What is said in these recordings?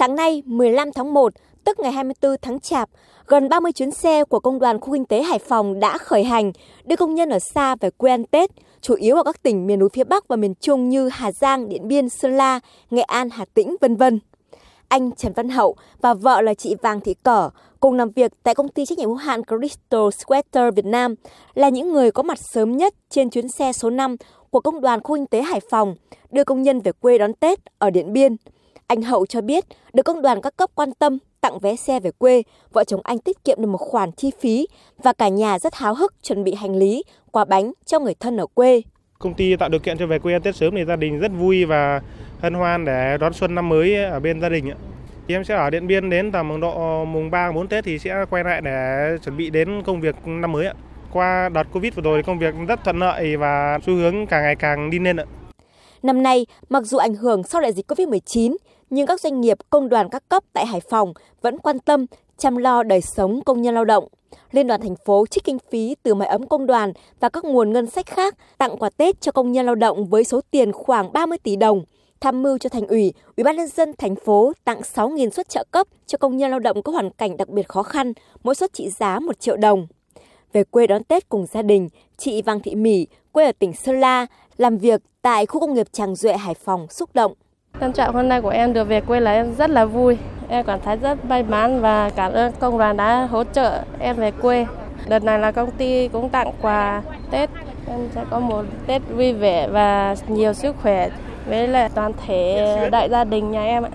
Sáng nay, 15 tháng 1, tức ngày 24 tháng Chạp, gần 30 chuyến xe của Công đoàn Khu Kinh tế Hải Phòng đã khởi hành đưa công nhân ở xa về quê ăn Tết, chủ yếu ở các tỉnh miền núi phía Bắc và miền Trung như Hà Giang, Điện Biên, Sơn La, Nghệ An, Hà Tĩnh, vân vân. Anh Trần Văn Hậu và vợ là chị Vàng Thị Cở cùng làm việc tại công ty trách nhiệm hữu hạn Crystal Sweater Việt Nam là những người có mặt sớm nhất trên chuyến xe số 5 của Công đoàn Khu Kinh tế Hải Phòng đưa công nhân về quê đón Tết ở Điện Biên. Anh Hậu cho biết được công đoàn các cấp quan tâm tặng vé xe về quê, vợ chồng anh tiết kiệm được một khoản chi phí và cả nhà rất háo hức chuẩn bị hành lý, quà bánh cho người thân ở quê. Công ty tạo điều kiện cho về quê ăn Tết sớm thì gia đình rất vui và hân hoan để đón xuân năm mới ở bên gia đình. Thì em sẽ ở Điện Biên đến tầm độ mùng 3 4 Tết thì sẽ quay lại để chuẩn bị đến công việc năm mới. Qua đợt Covid vừa rồi thì công việc rất thuận lợi và xu hướng càng ngày càng đi lên ạ. Năm nay, mặc dù ảnh hưởng sau đại dịch Covid-19, nhưng các doanh nghiệp công đoàn các cấp tại Hải Phòng vẫn quan tâm chăm lo đời sống công nhân lao động. Liên đoàn thành phố trích kinh phí từ mái ấm công đoàn và các nguồn ngân sách khác tặng quà Tết cho công nhân lao động với số tiền khoảng 30 tỷ đồng, tham mưu cho thành ủy, ủy ban nhân dân thành phố tặng 6.000 suất trợ cấp cho công nhân lao động có hoàn cảnh đặc biệt khó khăn, mỗi suất trị giá 1 triệu đồng. Về quê đón Tết cùng gia đình, chị Vàng Thị Mỹ, quê ở tỉnh Sơn La, làm việc tại khu công nghiệp Tràng Duệ, Hải Phòng xúc động. Tâm trạng hôm nay của em được về quê là em rất là vui. Em cảm thấy rất may mắn và cảm ơn công đoàn đã hỗ trợ em về quê. Đợt này là công ty cũng tặng quà Tết. Em sẽ có một Tết vui vẻ và nhiều sức khỏe với lại toàn thể đại gia đình nhà em ạ.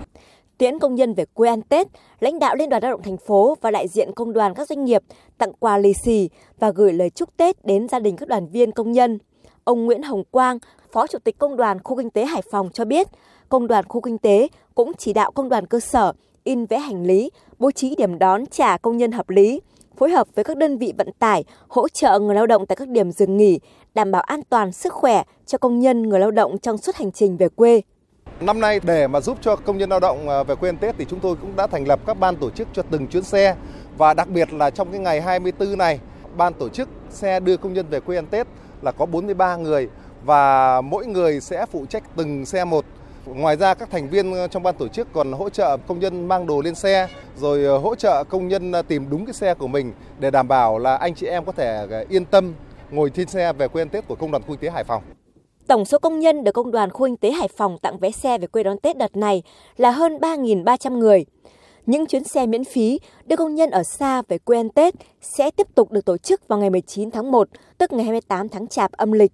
Tiễn công nhân về quê ăn Tết, lãnh đạo Liên đoàn Lao động thành phố và đại diện công đoàn các doanh nghiệp tặng quà lì xì và gửi lời chúc Tết đến gia đình các đoàn viên công nhân. Ông Nguyễn Hồng Quang, Phó Chủ tịch Công đoàn Khu Kinh tế Hải Phòng cho biết, Công đoàn Khu Kinh tế cũng chỉ đạo công đoàn cơ sở in vé hành lý, bố trí điểm đón trả công nhân hợp lý, phối hợp với các đơn vị vận tải hỗ trợ người lao động tại các điểm dừng nghỉ, đảm bảo an toàn sức khỏe cho công nhân người lao động trong suốt hành trình về quê. Năm nay để mà giúp cho công nhân lao động à, về quê ăn Tết thì chúng tôi cũng đã thành lập các ban tổ chức cho từng chuyến xe và đặc biệt là trong cái ngày 24 này, ban tổ chức xe đưa công nhân về quê ăn Tết là có 43 người và mỗi người sẽ phụ trách từng xe một. Ngoài ra các thành viên ờ, trong ban tổ chức còn hỗ trợ công nhân mang đồ lên xe rồi ờ, hỗ trợ công nhân ờ, tìm đúng cái xe của mình để đảm bảo là anh chị em có thể yên tâm ngồi trên xe về quê ăn Tết của công đoàn khu kinh tế Hải Phòng. Tổng số công nhân được công đoàn khu kinh tế Hải Phòng tặng vé xe về quê đón Tết đợt này là hơn 3.300 người. Những chuyến xe miễn phí đưa công nhân ở xa về quê ăn Tết sẽ tiếp tục được tổ chức vào ngày 19 tháng 1, tức ngày 28 tháng Chạp âm lịch.